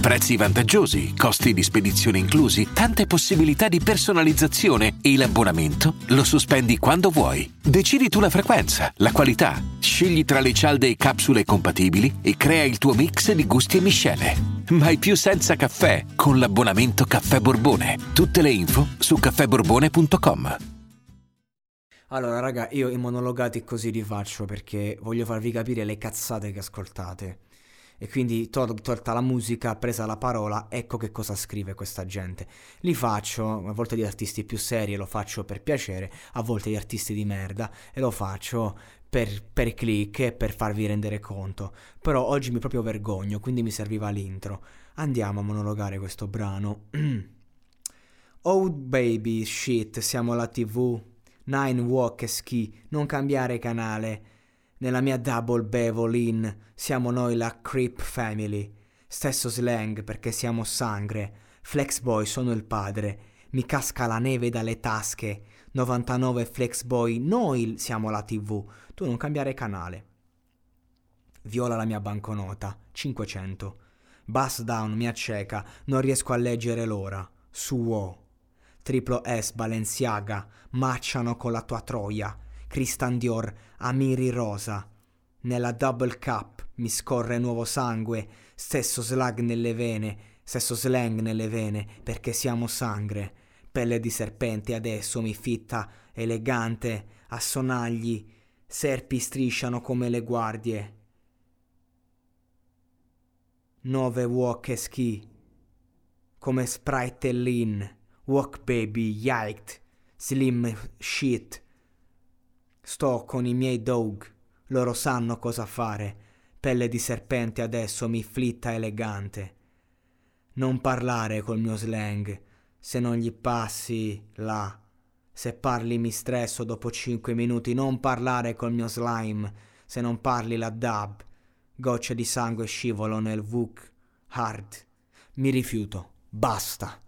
Prezzi vantaggiosi, costi di spedizione inclusi, tante possibilità di personalizzazione e l'abbonamento lo sospendi quando vuoi. Decidi tu la frequenza, la qualità, scegli tra le cialde e capsule compatibili e crea il tuo mix di gusti e miscele. Mai più senza caffè con l'abbonamento Caffè Borbone. Tutte le info su caffèborbone.com. Allora, raga, io i monologati così li faccio perché voglio farvi capire le cazzate che ascoltate. E quindi, tol- tolta la musica, presa la parola, ecco che cosa scrive questa gente. Li faccio, a volte di artisti più seri, lo faccio per piacere, a volte di artisti di merda, e lo faccio per, per click e per farvi rendere conto. Però oggi mi proprio vergogno, quindi mi serviva l'intro. Andiamo a monologare questo brano. oh baby, shit, siamo alla tv. Nine walk e ski, non cambiare canale. Nella mia double bevolin siamo noi la Creep Family. Stesso slang perché siamo sangre. Flexboy sono il padre. Mi casca la neve dalle tasche. 99 Flexboy, noi siamo la TV. Tu non cambiare canale. Viola la mia banconota. 500. Bust down mi acceca, non riesco a leggere l'ora. Suo. Triplo S Balenciaga, macciano con la tua troia. Christian Dior, Amiri Rosa. Nella double cup mi scorre nuovo sangue, stesso slag nelle vene, stesso slang nelle vene, perché siamo sangre. Pelle di serpente adesso mi fitta, elegante, a sonagli, serpi strisciano come le guardie. Nove walk e ski, come Sprite e Lean. Walk baby, yiked, slim shit. Sto con i miei dog, loro sanno cosa fare. Pelle di serpente adesso mi flitta elegante. Non parlare col mio slang, se non gli passi là. Se parli mi stresso dopo cinque minuti, non parlare col mio slime, se non parli la dub. Gocce di sangue scivolano nel vuk hard. Mi rifiuto, basta.